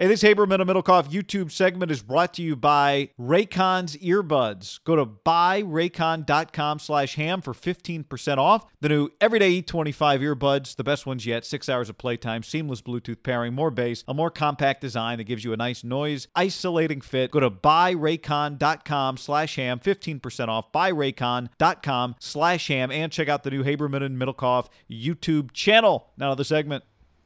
Hey, this Haberman and Middlekauff YouTube segment is brought to you by Raycon's earbuds. Go to buyraycon.com slash ham for 15% off. The new Everyday E25 earbuds, the best ones yet. Six hours of playtime, seamless Bluetooth pairing, more bass, a more compact design that gives you a nice noise isolating fit. Go to buyraycon.com slash ham, 15% off. Buyraycon.com slash ham. And check out the new Haberman and Middlekauff YouTube channel. Now to the segment.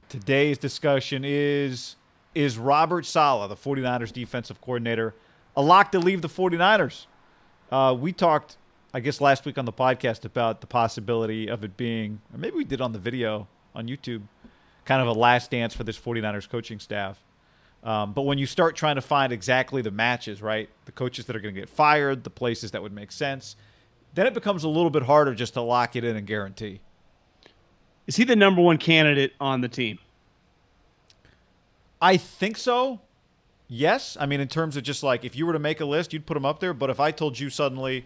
Today's discussion is is Robert Saleh, the 49ers defensive coordinator, a lock to leave the 49ers? Uh, we talked, I guess, last week on the podcast about the possibility of it being, or maybe we did on the video on YouTube, kind of a last dance for this 49ers coaching staff. Um, but when you start trying to find exactly the matches, right, the coaches that are going to get fired, the places that would make sense, then it becomes a little bit harder just to lock it in and guarantee. Is he the number one candidate on the team? I think so. Yes. I mean, in terms of just like if you were to make a list, you'd put him up there. But if I told you suddenly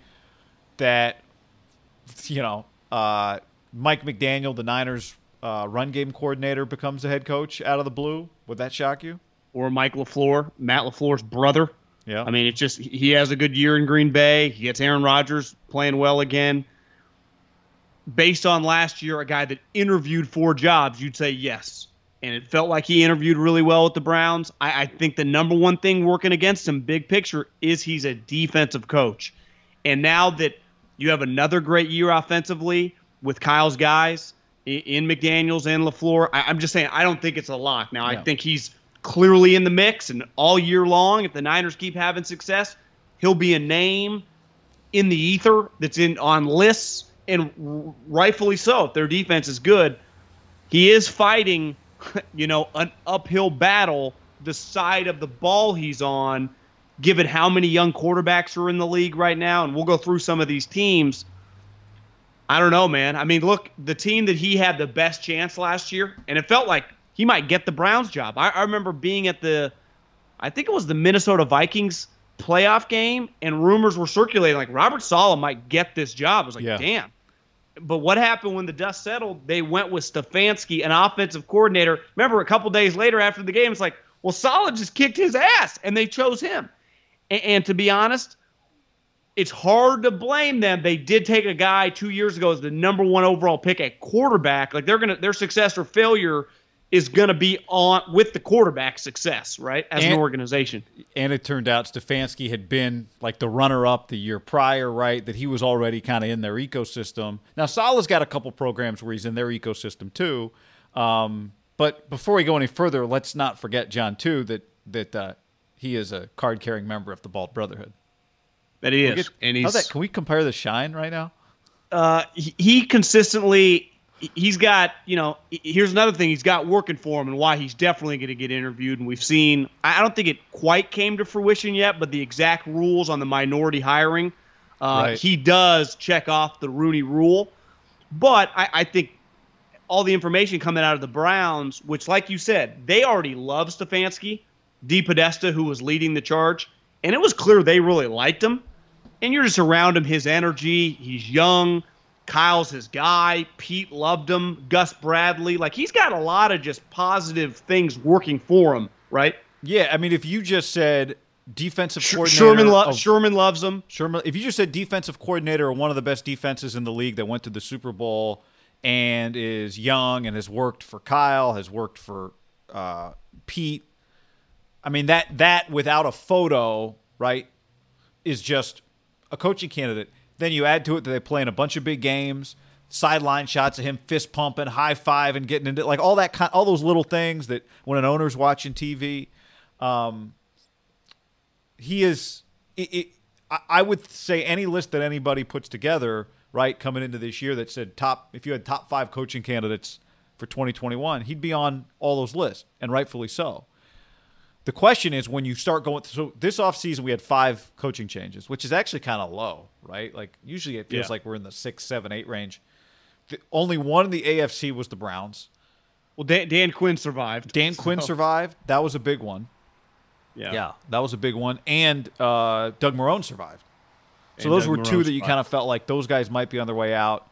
that, you know, uh, Mike McDaniel, the Niners uh, run game coordinator, becomes the head coach out of the blue, would that shock you? Or Mike LaFleur, Matt LaFleur's brother. Yeah. I mean, it's just he has a good year in Green Bay. He gets Aaron Rodgers playing well again. Based on last year, a guy that interviewed for jobs, you'd say yes and it felt like he interviewed really well with the Browns. I, I, think the number one thing working against him, big picture, is he's a defensive coach. And now that you have another great year offensively with Kyle's guys in, in McDaniels and LaFleur, I, am just saying I don't think it's a lock. Now, yeah. I think he's clearly in the mix, and all year long, if the Niners keep having success, he'll be a name in the ether that's in on lists, and rightfully so. If their defense is good, he is fighting – you know, an uphill battle the side of the ball he's on, given how many young quarterbacks are in the league right now. And we'll go through some of these teams. I don't know, man. I mean, look, the team that he had the best chance last year, and it felt like he might get the Browns job. I, I remember being at the, I think it was the Minnesota Vikings playoff game, and rumors were circulating like Robert Saleh might get this job. I was like, yeah. damn but what happened when the dust settled? They went with Stefanski, an offensive coordinator. Remember, a couple days later after the game, it's like, well, Saleh just kicked his ass, and they chose him. And, and, to be honest, it's hard to blame them. They did take a guy two years ago as the number one overall pick at quarterback. Like they're gonna their success or failure is going to be on with the quarterback success, right? As and, an organization. And it turned out Stefanski had been like the runner up the year prior, right? That he was already kind of in their ecosystem. Now, Saleh's got a couple programs where he's in their ecosystem too. Um, but before we go any further, let's not forget, John, too, that, that uh, he is a card carrying member of the Bald Brotherhood. That he is. Get, and he's, that, can we compare the shine right now? Uh, he, he consistently he's got, you know, here's another thing he's got working for him and why he's definitely going to get interviewed. And we've seen, I don't think it quite came to fruition yet, but the exact rules on the minority hiring, uh, right. he does check off the Rooney rule. But I, I think all the information coming out of the Browns, which, like you said, they already love Stefanski, DePodesta, who was leading the charge, and it was clear they really liked him. And you're just around him, his energy. He's young. Kyle's his guy. Pete loved him. Gus Bradley, like he's got a lot of just positive things working for him, right? Yeah, I mean, if you just said defensive coordinator, Sherman, lo- of- Sherman loves him. Sherman, if you just said defensive coordinator of one of the best defenses in the league that went to the Super Bowl and is young and has worked for Kyle, has worked for uh, Pete. I mean that that without a photo, right, is just a coaching candidate. Then you add to it that they play in a bunch of big games, sideline shots of him fist pumping, high five, and getting into like all that kind, all those little things that when an owner's watching TV. Um, he is. It, it, I- I would say any list that anybody puts together, right, coming into this year that said top, if you had top five coaching candidates for 2021, he'd be on all those lists, and rightfully so. The question is when you start going. So this offseason, we had five coaching changes, which is actually kind of low, right? Like usually it feels Yeah. like we're in the six, seven, eight range. The, only one in the AFC was the Browns. Well, Dan, Dan Quinn survived. Dan Quinn survived. That was a big one. Yeah. Yeah, that was a big one. And uh, Doug Marrone survived. So And those Doug were two Marrone that you kind of felt like those guys might be on their way out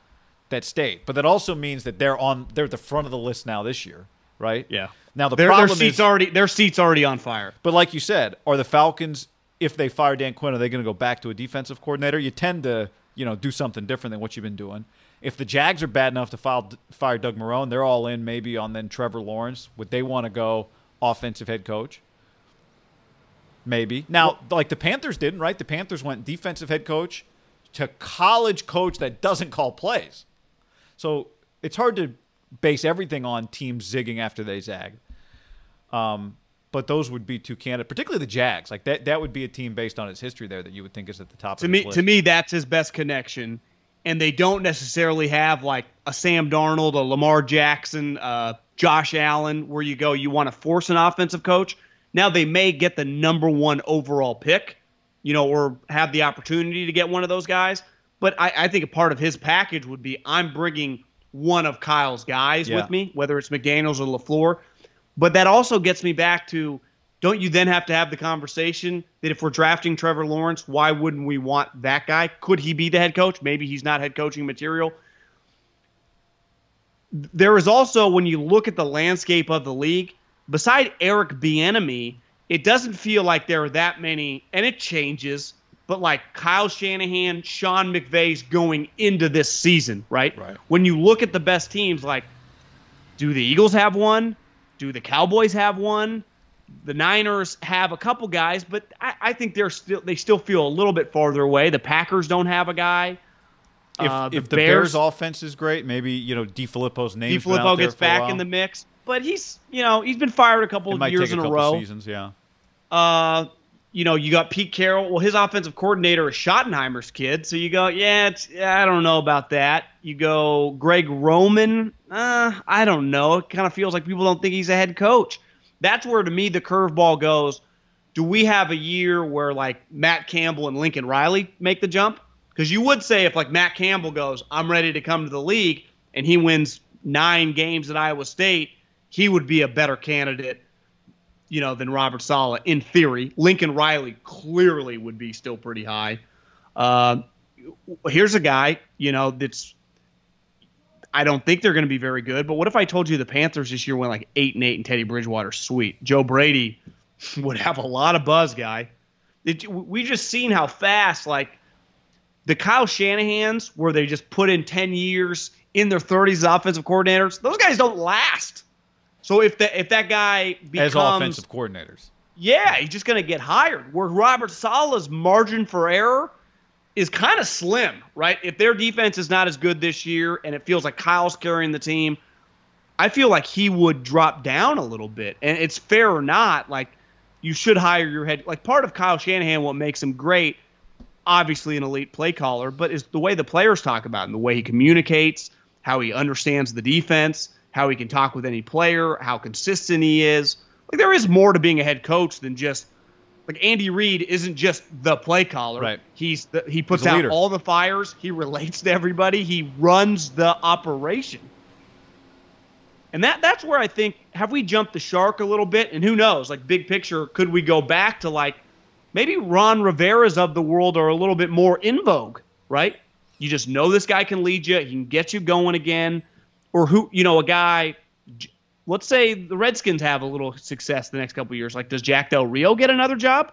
that stayed. But that also means that they're on they're at the front of the list now this year, right? Yeah. Now the Their, their seats is, already their seats already on fire. but like you said, are the Falcons if they fire Dan Quinn, are they going to go back to a defensive coordinator? You tend to you know do something different than what you've been doing. If the Jags are bad enough to file, fire Doug Marrone, they're all in maybe on then Trevor Lawrence. Would they want to go offensive head coach? Maybe. Now, like the Panthers didn't, right? The Panthers went defensive head coach to college coach that doesn't call plays. So it's hard to base everything on teams zigging after they zag. Um, but those would be two candidates, particularly the Jags. Like that, that would be a team based on its history there that you would think is at the top To of me, list. to me, that's his best connection. And they don't necessarily have like a Sam Darnold, a Lamar Jackson, uh, Josh Allen, where you go, you want to force an offensive coach. Now they may get the number one overall pick, you know, or have the opportunity to get one of those guys. But I, I think a part of his package would be I'm bringing one of Kyle's guys Yeah. with me, whether it's McDaniels or LaFleur. But that also gets me back to don't you then have to have the conversation that if we're drafting Trevor Lawrence, why wouldn't we want that guy? Could he be the head coach? Maybe he's not head coaching material. There is also, when you look at the landscape of the league, beside Eric Bieniemy, it doesn't feel like there are that many, and it changes. But like Kyle Shanahan, Sean McVay's going into this season, right? Right. When you look at the best teams, like do the Eagles have one? Do the Cowboys have one? The Niners have a couple guys, but I, I think they're still they still feel a little bit farther away. The Packers don't have a guy. if, Uh, if the Bears, offense is great, maybe you know DeFilippo's name. DeFilippo gets back in the mix, but he's you know he's been fired a couple It of years a in a couple row. seasons, yeah. Uh, you know, you got Pete Carroll. Well, his offensive coordinator is Schottenheimer's kid. So you go, yeah, I don't know about that. You go, Greg Roman. Uh, I don't know. It kind of feels like people don't think he's a head coach. That's where, to me, the curveball goes. Do we have a year where like Matt Campbell and Lincoln Riley make the jump? Because you would say if like Matt Campbell goes, I'm ready to come to the league, and he wins nine games at Iowa State, he would be a better candidate you know, than Robert Saleh in theory. Lincoln Riley clearly would be still pretty high. Uh, here's a guy, you know, that's. I don't think they're going to be very good, but what if I told you the Panthers this year went like eight and eight and Teddy Bridgewater? Sweet, Joe Brady would have a lot of buzz, guy. It, we just seen how fast like the Kyle Shanahan's, where they just put in ten years in their thirties as offensive coordinators. Those guys don't last. So if that if that guy becomes as offensive coordinators. yeah, he's just going to get hired. Where Robert Saleh's margin for error is kind of slim, right? If their defense is not as good this year and it feels like Kyle's carrying the team, I feel like he would drop down a little bit. And it's fair or not, like you should hire your head. Like part of Kyle Shanahan, what makes him great, obviously an elite play caller, but is the way the players talk about him, the way he communicates, how he understands the defense, how he can talk with any player, how consistent he is. Like there is more to being a head coach than just like Andy Reid isn't just the play caller. Right. He's the, he puts He's out leader. all the fires. He relates to everybody. He runs the operation. And that that's where I think have we jumped the shark a little bit? And who knows? Like big picture, could we go back to like maybe Ron Rivera's of the world are a little bit more in vogue, right? You just know this guy can lead you, he can get you going again. Or who, you know, a guy let's say the Redskins have a little success the next couple years. Like, does Jack Del Rio get another job?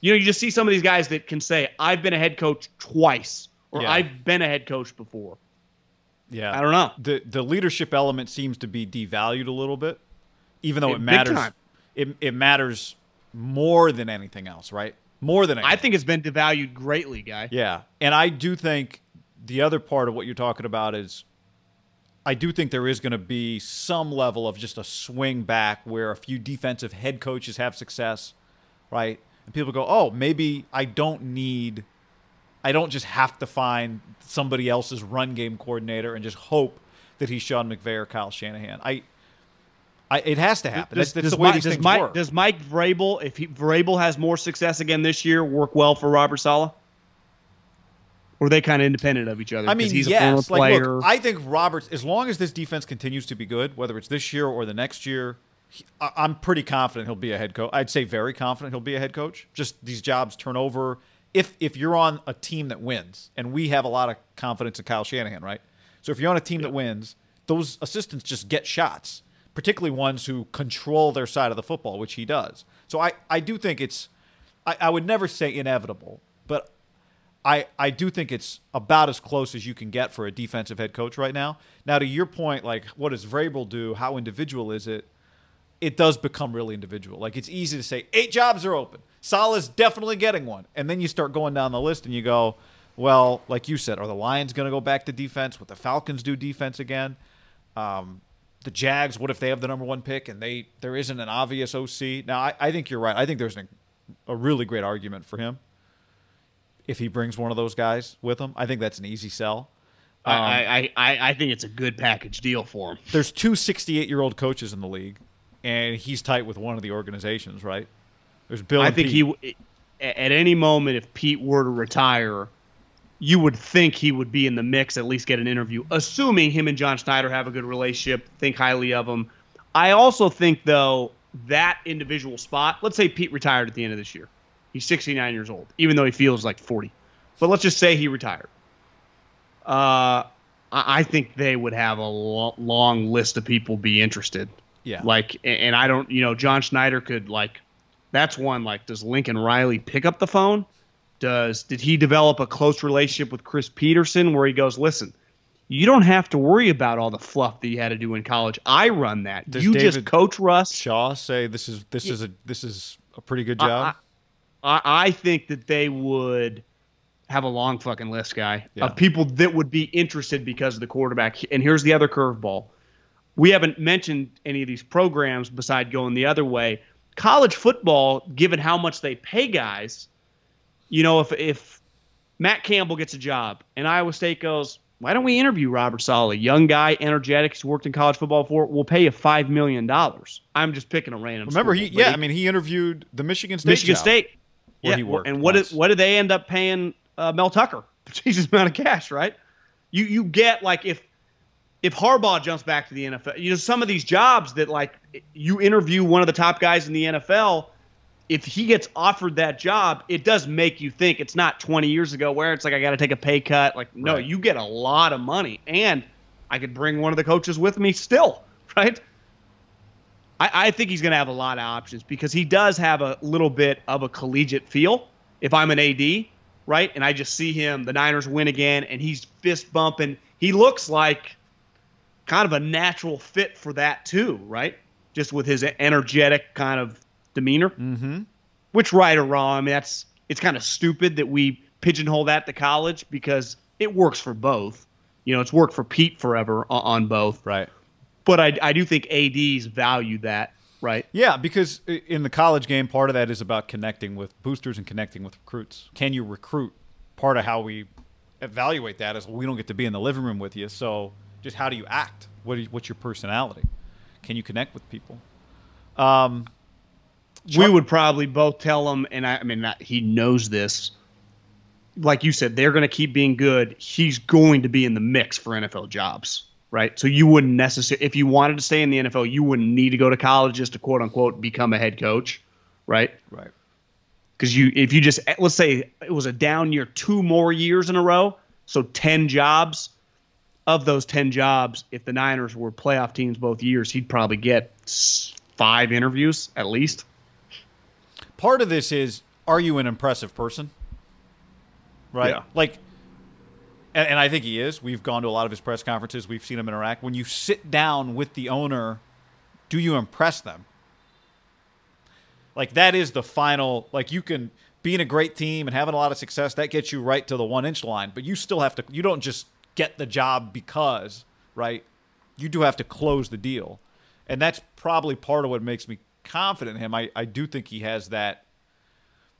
You know, you just see some of these guys that can say, I've been a head coach twice, or Yeah. I've been a head coach before. Yeah, I don't know. The the leadership element seems to be devalued a little bit, even though Yeah, it matters. It it matters more than anything else, right? More than anything. I think it's been devalued greatly, guy. Yeah, and I do think the other part of what you're talking about is, I do think there is going to be some level of just a swing back where a few defensive head coaches have success, right? And people go, oh, maybe I don't need, I don't just have to find somebody else's run game coordinator and just hope that he's Sean McVay or Kyle Shanahan. I, I it has to happen. Does, that's that's does the way Mike, these does things Mike, work. does Mike Vrabel, if he, Vrabel has more success again this year, work well for Robert Saleh? Or are they kind of independent of each other? I mean, he's yes. a former Like, player. look, I think Roberts, as long as this defense continues to be good, whether it's this year or the next year, he, I, I'm pretty confident he'll be a head coach. I'd say very confident he'll be a head coach. Just these jobs turn over. If if you're on a team that wins, and we have a lot of confidence in Kyle Shanahan, right? So if you're on a team that wins, those assistants just get shots, particularly ones who control their side of the football, which he does. So I, I do think it's, I, I would never say inevitable, but I, I do think it's about as close as you can get for a defensive head coach right now. Now, to your point, like what does Vrabel do? How individual is it? It does become really individual. Like it's easy to say eight jobs are open. Saleh's definitely getting one, and then you start going down the list and you go, well, like you said, are the Lions going to go back to defense? Would the Falcons do defense again? Um, the Jags, what if they have the number one pick and they there isn't an obvious OC? Now, I, I think you're right. I think there's a really great argument for him if he brings one of those guys with him. I think that's an easy sell. Um, I, I, I, I think it's a good package deal for him. There's two 68 year old coaches in the league, and he's tight with one of the organizations, right? There's Bill. I think Pete. he, at any moment, if Pete were to retire, you would think he would be in the mix, at least get an interview, assuming him and John Schneider have a good relationship, think highly of him. I also think, though, that individual spot, let's say Pete retired at the end of this year. He's 69 years old, even though he feels like 40. But let's just say he retired. Uh, I I think they would have a lo- long list of people be interested. Yeah. Like, and I don't, you know, John Schneider could like, that's one. Like, does Lincoln Riley pick up the phone? Does did he develop a close relationship with Chris Petersen where he goes, listen, you don't have to worry about all the fluff that you had to do in college. I run that. Does you just coach Russ. Shaw say this is this is a this is a pretty good job. I, I think that they would have a long fucking list, guy, Yeah. of people that would be interested because of the quarterback. And here's the other curveball. We haven't mentioned any of these programs beside going the other way. College football, given how much they pay guys, you know, if if Matt Campbell gets a job and Iowa State goes, why don't we interview Robert Saleh, young guy, energetic, he's worked in college football for. we'll pay you five million dollars. I'm just picking a random. Remember, he yeah, I mean, he interviewed the Michigan State. Michigan job. State. Yeah, he worked and what did what did they end up paying uh, Mel Tucker? Jesus amount of cash, right? You you get like if if Harbaugh jumps back to the NFL, you know some of these jobs that like you interview one of the top guys in the NFL. If he gets offered that job, it does make you think it's not 20 years ago where it's like I got to take a pay cut. Like no, Right. you get a lot of money, and I could bring one of the coaches with me still, right? I, I think he's going to have a lot of options because he does have a little bit of a collegiate feel. If I'm an AD, right, and I just see him, the Niners win again, and he's fist bumping, he looks like kind of a natural fit for that too, right? Just with his energetic kind of demeanor. Mm-hmm. Which, right or wrong, I mean that's it's kind of stupid that we pigeonhole that to college because it works for both. You know, it's worked for Pete forever on both Right. But I, I do think ads value that right Yeah, because in the college game, part of that is about connecting with boosters and connecting with recruits. Can you recruit? Part of how we evaluate that is we don't get to be in the living room with you, so just how do you act? What is, what's your personality? Can you connect with people? Um, we would probably both tell him and i, I mean not, he knows this like you said they're going to keep being good he's going to be in the mix for nfl jobs right? So you wouldn't necessarily, if you wanted to stay in the NFL, you wouldn't need to go to college just to quote unquote become a head coach, right? Right. Because you, if you just let's say it was a down year, two more years in a row, so ten jobs. Of those ten jobs, if the Niners were playoff teams both years, he'd probably get five interviews at least. Part of this is, are you an impressive person? Right. Yeah. Like and, and I think he is. We've gone to a lot of his press conferences. We've seen him interact. When you sit down with the owner, do you impress them? Like that is the final. Like you can being a great team and having a lot of success that gets you right to the one inch line, but you still have to. You don't just get the job because right. You do have to close the deal, and that's probably part of what makes me confident in him. I I do think he has that.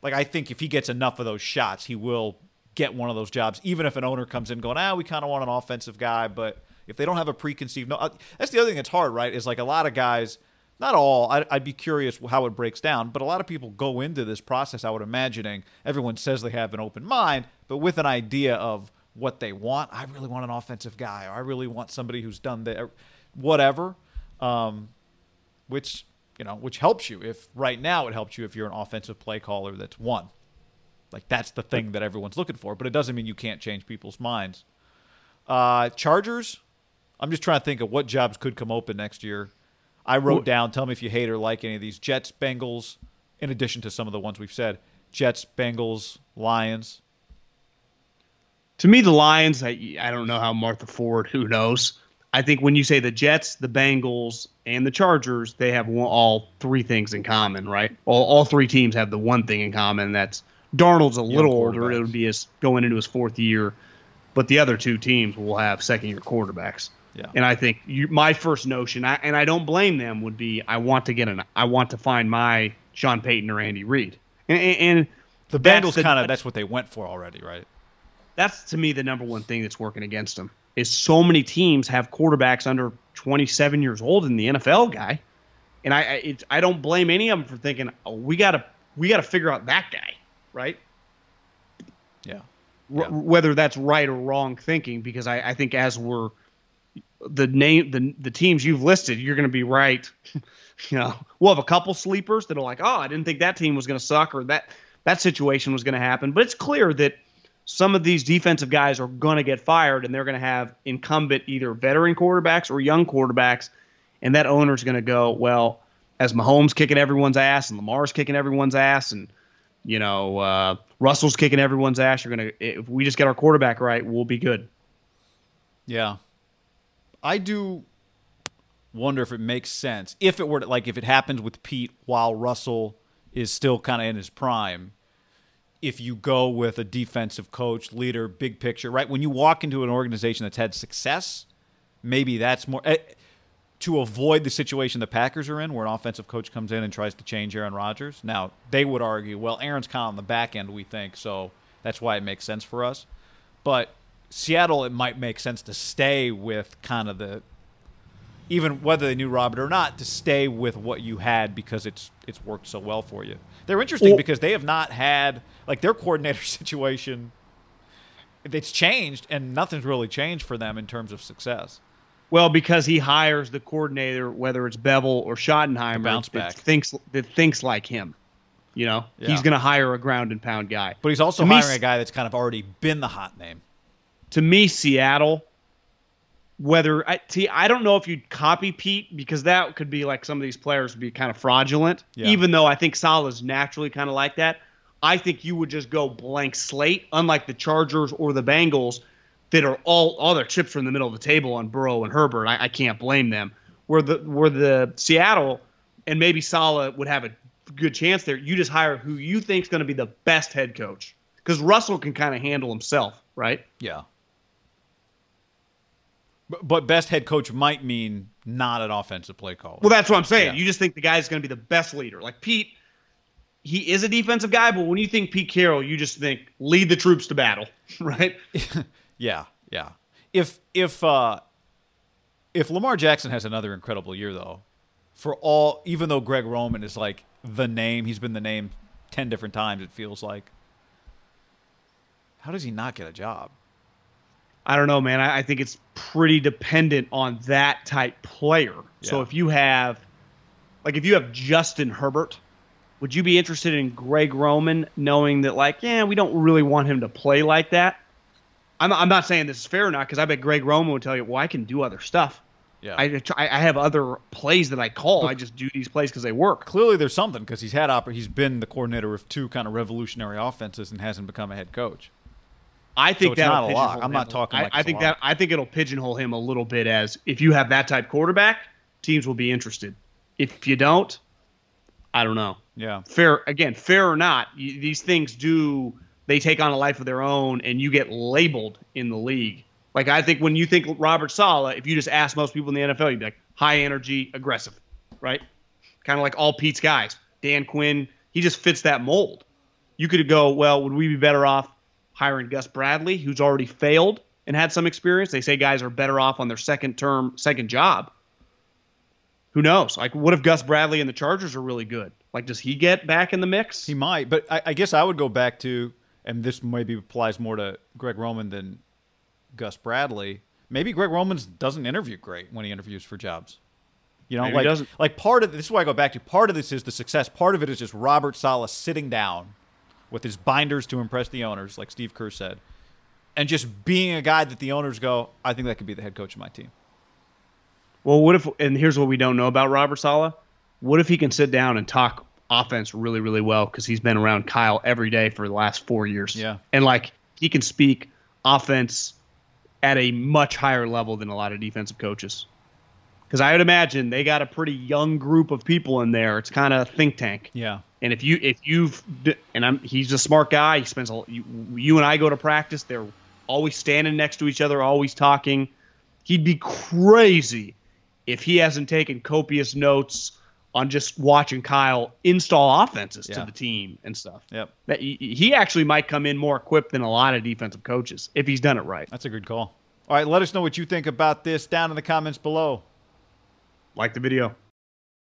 Like I think if he gets enough of those shots, he will get one of those jobs, even if an owner comes in going, ah, we kind of want an offensive guy, but if they don't have a preconceived no, uh, that's the other thing that's hard, right? Is like a lot of guys, not all. I'd, I'd, be curious how it breaks down, but a lot of people go into this process. I would imagining everyone says they have an open mind, but with an idea of what they want. I really want an offensive guy, or I really want somebody who's done that, whatever. Um, which you know, which helps you if right now it helps you if you're an offensive play caller that's one. Like that's the thing that everyone's looking for, but it doesn't mean you can't change people's minds. Uh, Chargers. I'm just trying to think of what jobs could come open next year. I wrote down. Tell me if you hate or like any of these Jets, Bengals. In addition to some of the ones we've said, Jets, Bengals, Lions. To me, the Lions. I I don't know how Martha Ford. Who knows? I think when you say the Jets, the Bengals, and the Chargers, they have one, all three things in common, right? All, all three teams have the one thing in common. That's Darnold's a little older. It would be his going into his fourth year, but the other two teams will have second year quarterbacks. Yeah. And I think you, my first notion, I, and I don't blame them, would be I want to get an, I want to find my Sean Payton or Andy Reid, and, and the Bengals kind of that's what they went for already, right? That's to me the number one thing that's working against them is so many teams have quarterbacks under 27 years old in the NFL guy, and I it, I don't blame any of them for thinking oh, we gotta we gotta figure out that guy right? Yeah. yeah. whether that's right or wrong thinking, because I, I think as we're the name the the teams you've listed, you're going to be right. you know, we'll have a couple sleepers that are like, oh, I didn't think that team was going to suck or that that situation was going to happen. But it's clear that some of these defensive guys are going to get fired, and they're going to have incumbent either veteran quarterbacks or young quarterbacks, and that owner's going to go, well, as Mahomes kicking everyone's ass and Lamar's kicking everyone's ass and you know, uh, Russell's kicking everyone's ass. You're gonna if we just get our quarterback right, we'll be good. Yeah, I do wonder if it makes sense if it were to, like if it happens with Pete while Russell is still kind of in his prime. If you go with a defensive coach, leader, big picture, right? When you walk into an organization that's had success, maybe that's more. Eh, to avoid the situation the Packers are in, where an offensive coach comes in and tries to change Aaron Rodgers. Now, they would argue, well, Aaron's kind of on the back end, we think, so that's why it makes sense for us. But Seattle, it might make sense to stay with kind of the, even whether they knew Robert or not, to stay with what you had because it's it's worked so well for you. They're interesting well, because they have not had like their coordinator situation. It's changed, and nothing's really changed for them in terms of success. Well, because he hires the coordinator, whether it's Bevell or Schottenheimer, bounce back. that thinks that thinks like him. You know, yeah. he's going to hire a ground and pound guy. But he's also to hiring me, a guy that's kind of already been the hot name. To me, Seattle. Whether I see, I don't know if you'd copy Pete because that could be like some of these players would be kind of fraudulent. Yeah. Even though I think Saleh's naturally kind of like that, I think you would just go blank slate, unlike the Chargers or the Bengals that are all all their chips are in the middle of the table on Burrow and Herbert. I, I can't blame them. Where the where the Seattle and maybe Saleh would have a good chance there. You just hire who you think is going to be the best head coach because Russell can kind of handle himself, right? Yeah. But, but best head coach might mean not an offensive play caller. Well, that's what I'm saying. Yeah. You just think the guy's going to be the best leader. Like Pete, he is a defensive guy, but when you think Pete Carroll, you just think lead the troops to battle, right? Yeah, yeah. If if uh, if Lamar Jackson has another incredible year though, for all even though Greg Roman is like the name, he's been the name ten different times. It feels like. How does he not get a job? I don't know, man. I, I think it's pretty dependent on that type player. Yeah. So if you have, like, if you have Justin Herbert, would you be interested in Greg Roman, knowing that, like, yeah, we don't really want him to play like that? I'm, I'm not saying this is fair or not, because I bet Greg Roman would tell you, well, I can do other stuff. Yeah. I, I have other plays that I call. But I just do these plays because they work. Clearly, there's something because he's had oper- he's been the coordinator of two kind of revolutionary offenses and hasn't become a head coach. I think so not a lot. I'm not talking. I, like I think that I think it'll pigeonhole him a little bit as if you have that type quarterback, teams will be interested. If you don't, I don't know. Yeah. Fair again, fair or not, you, these things do they take on a life of their own, and you get labeled in the league. Like I think when you think Robert Saleh, if you just ask most people in the NFL, you'd be like high energy, aggressive, right? Kind of like all Pete's guys. Dan Quinn, he just fits that mold. You could go, well, would we be better off hiring Gus Bradley, who's already failed and had some experience. They say guys are better off on their second term, second job. Who knows? Like, what if Gus Bradley and the Chargers are really good? Like, does he get back in the mix? He might, but I, I guess I would go back to, and this maybe applies more to Greg Roman than Gus Bradley. Maybe Greg Roman doesn't interview great when he interviews for jobs. You know, maybe like like part of this is why I go back to part of this is the success. Part of it is just Robert Saleh sitting down with his binders to impress the owners, like Steve Kerr said, and just being a guy that the owners go, I think that could be the head coach of my team. Well, what if? And here's what we don't know about Robert Saleh. What if he can sit down and talk offense really, really well because he's been around Kyle every day for the last four years. Yeah, and like he can speak offense at a much higher level than a lot of defensive coaches. Because I would imagine they got a pretty young group of people in there. It's kind of a think tank. Yeah. And if you if you've and I'm he's a smart guy. He spends a, you, you and I go to practice. They're always standing next to each other, always talking. He'd be crazy if he hasn't taken copious notes on just watching Kyle install offenses yeah. to the team and stuff. Yep. That he, he actually might come in more equipped than a lot of defensive coaches if he's done it right. That's a good call. All right, let us know what you think about this down in the comments below. Like the video.